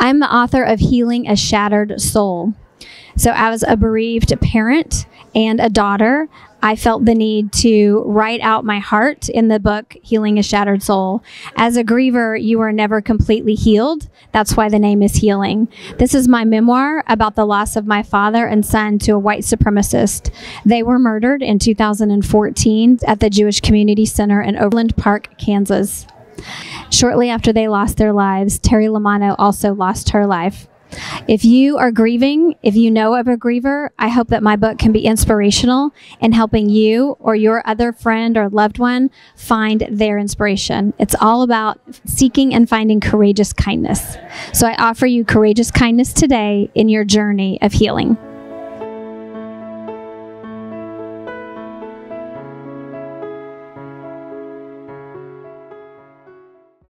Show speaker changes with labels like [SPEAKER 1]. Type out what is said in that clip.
[SPEAKER 1] I'm the author of Healing a Shattered Soul. So, as a bereaved parent and a daughter, I felt the need to write out my heart in the book Healing a Shattered Soul. As a griever, you are never completely healed. That's why the name is Healing. This is my memoir about the loss of my father and son to a white supremacist. They were murdered in 2014 at the Jewish Community Center in Overland Park, Kansas. Shortly after they lost their lives, Terri LaManno also lost her life. If you are grieving, if you know of a griever, I hope that my book can be inspirational in helping you or your other friend or loved one find their inspiration. It's all about seeking and finding courageous kindness. So I offer you courageous kindness today in your journey of healing.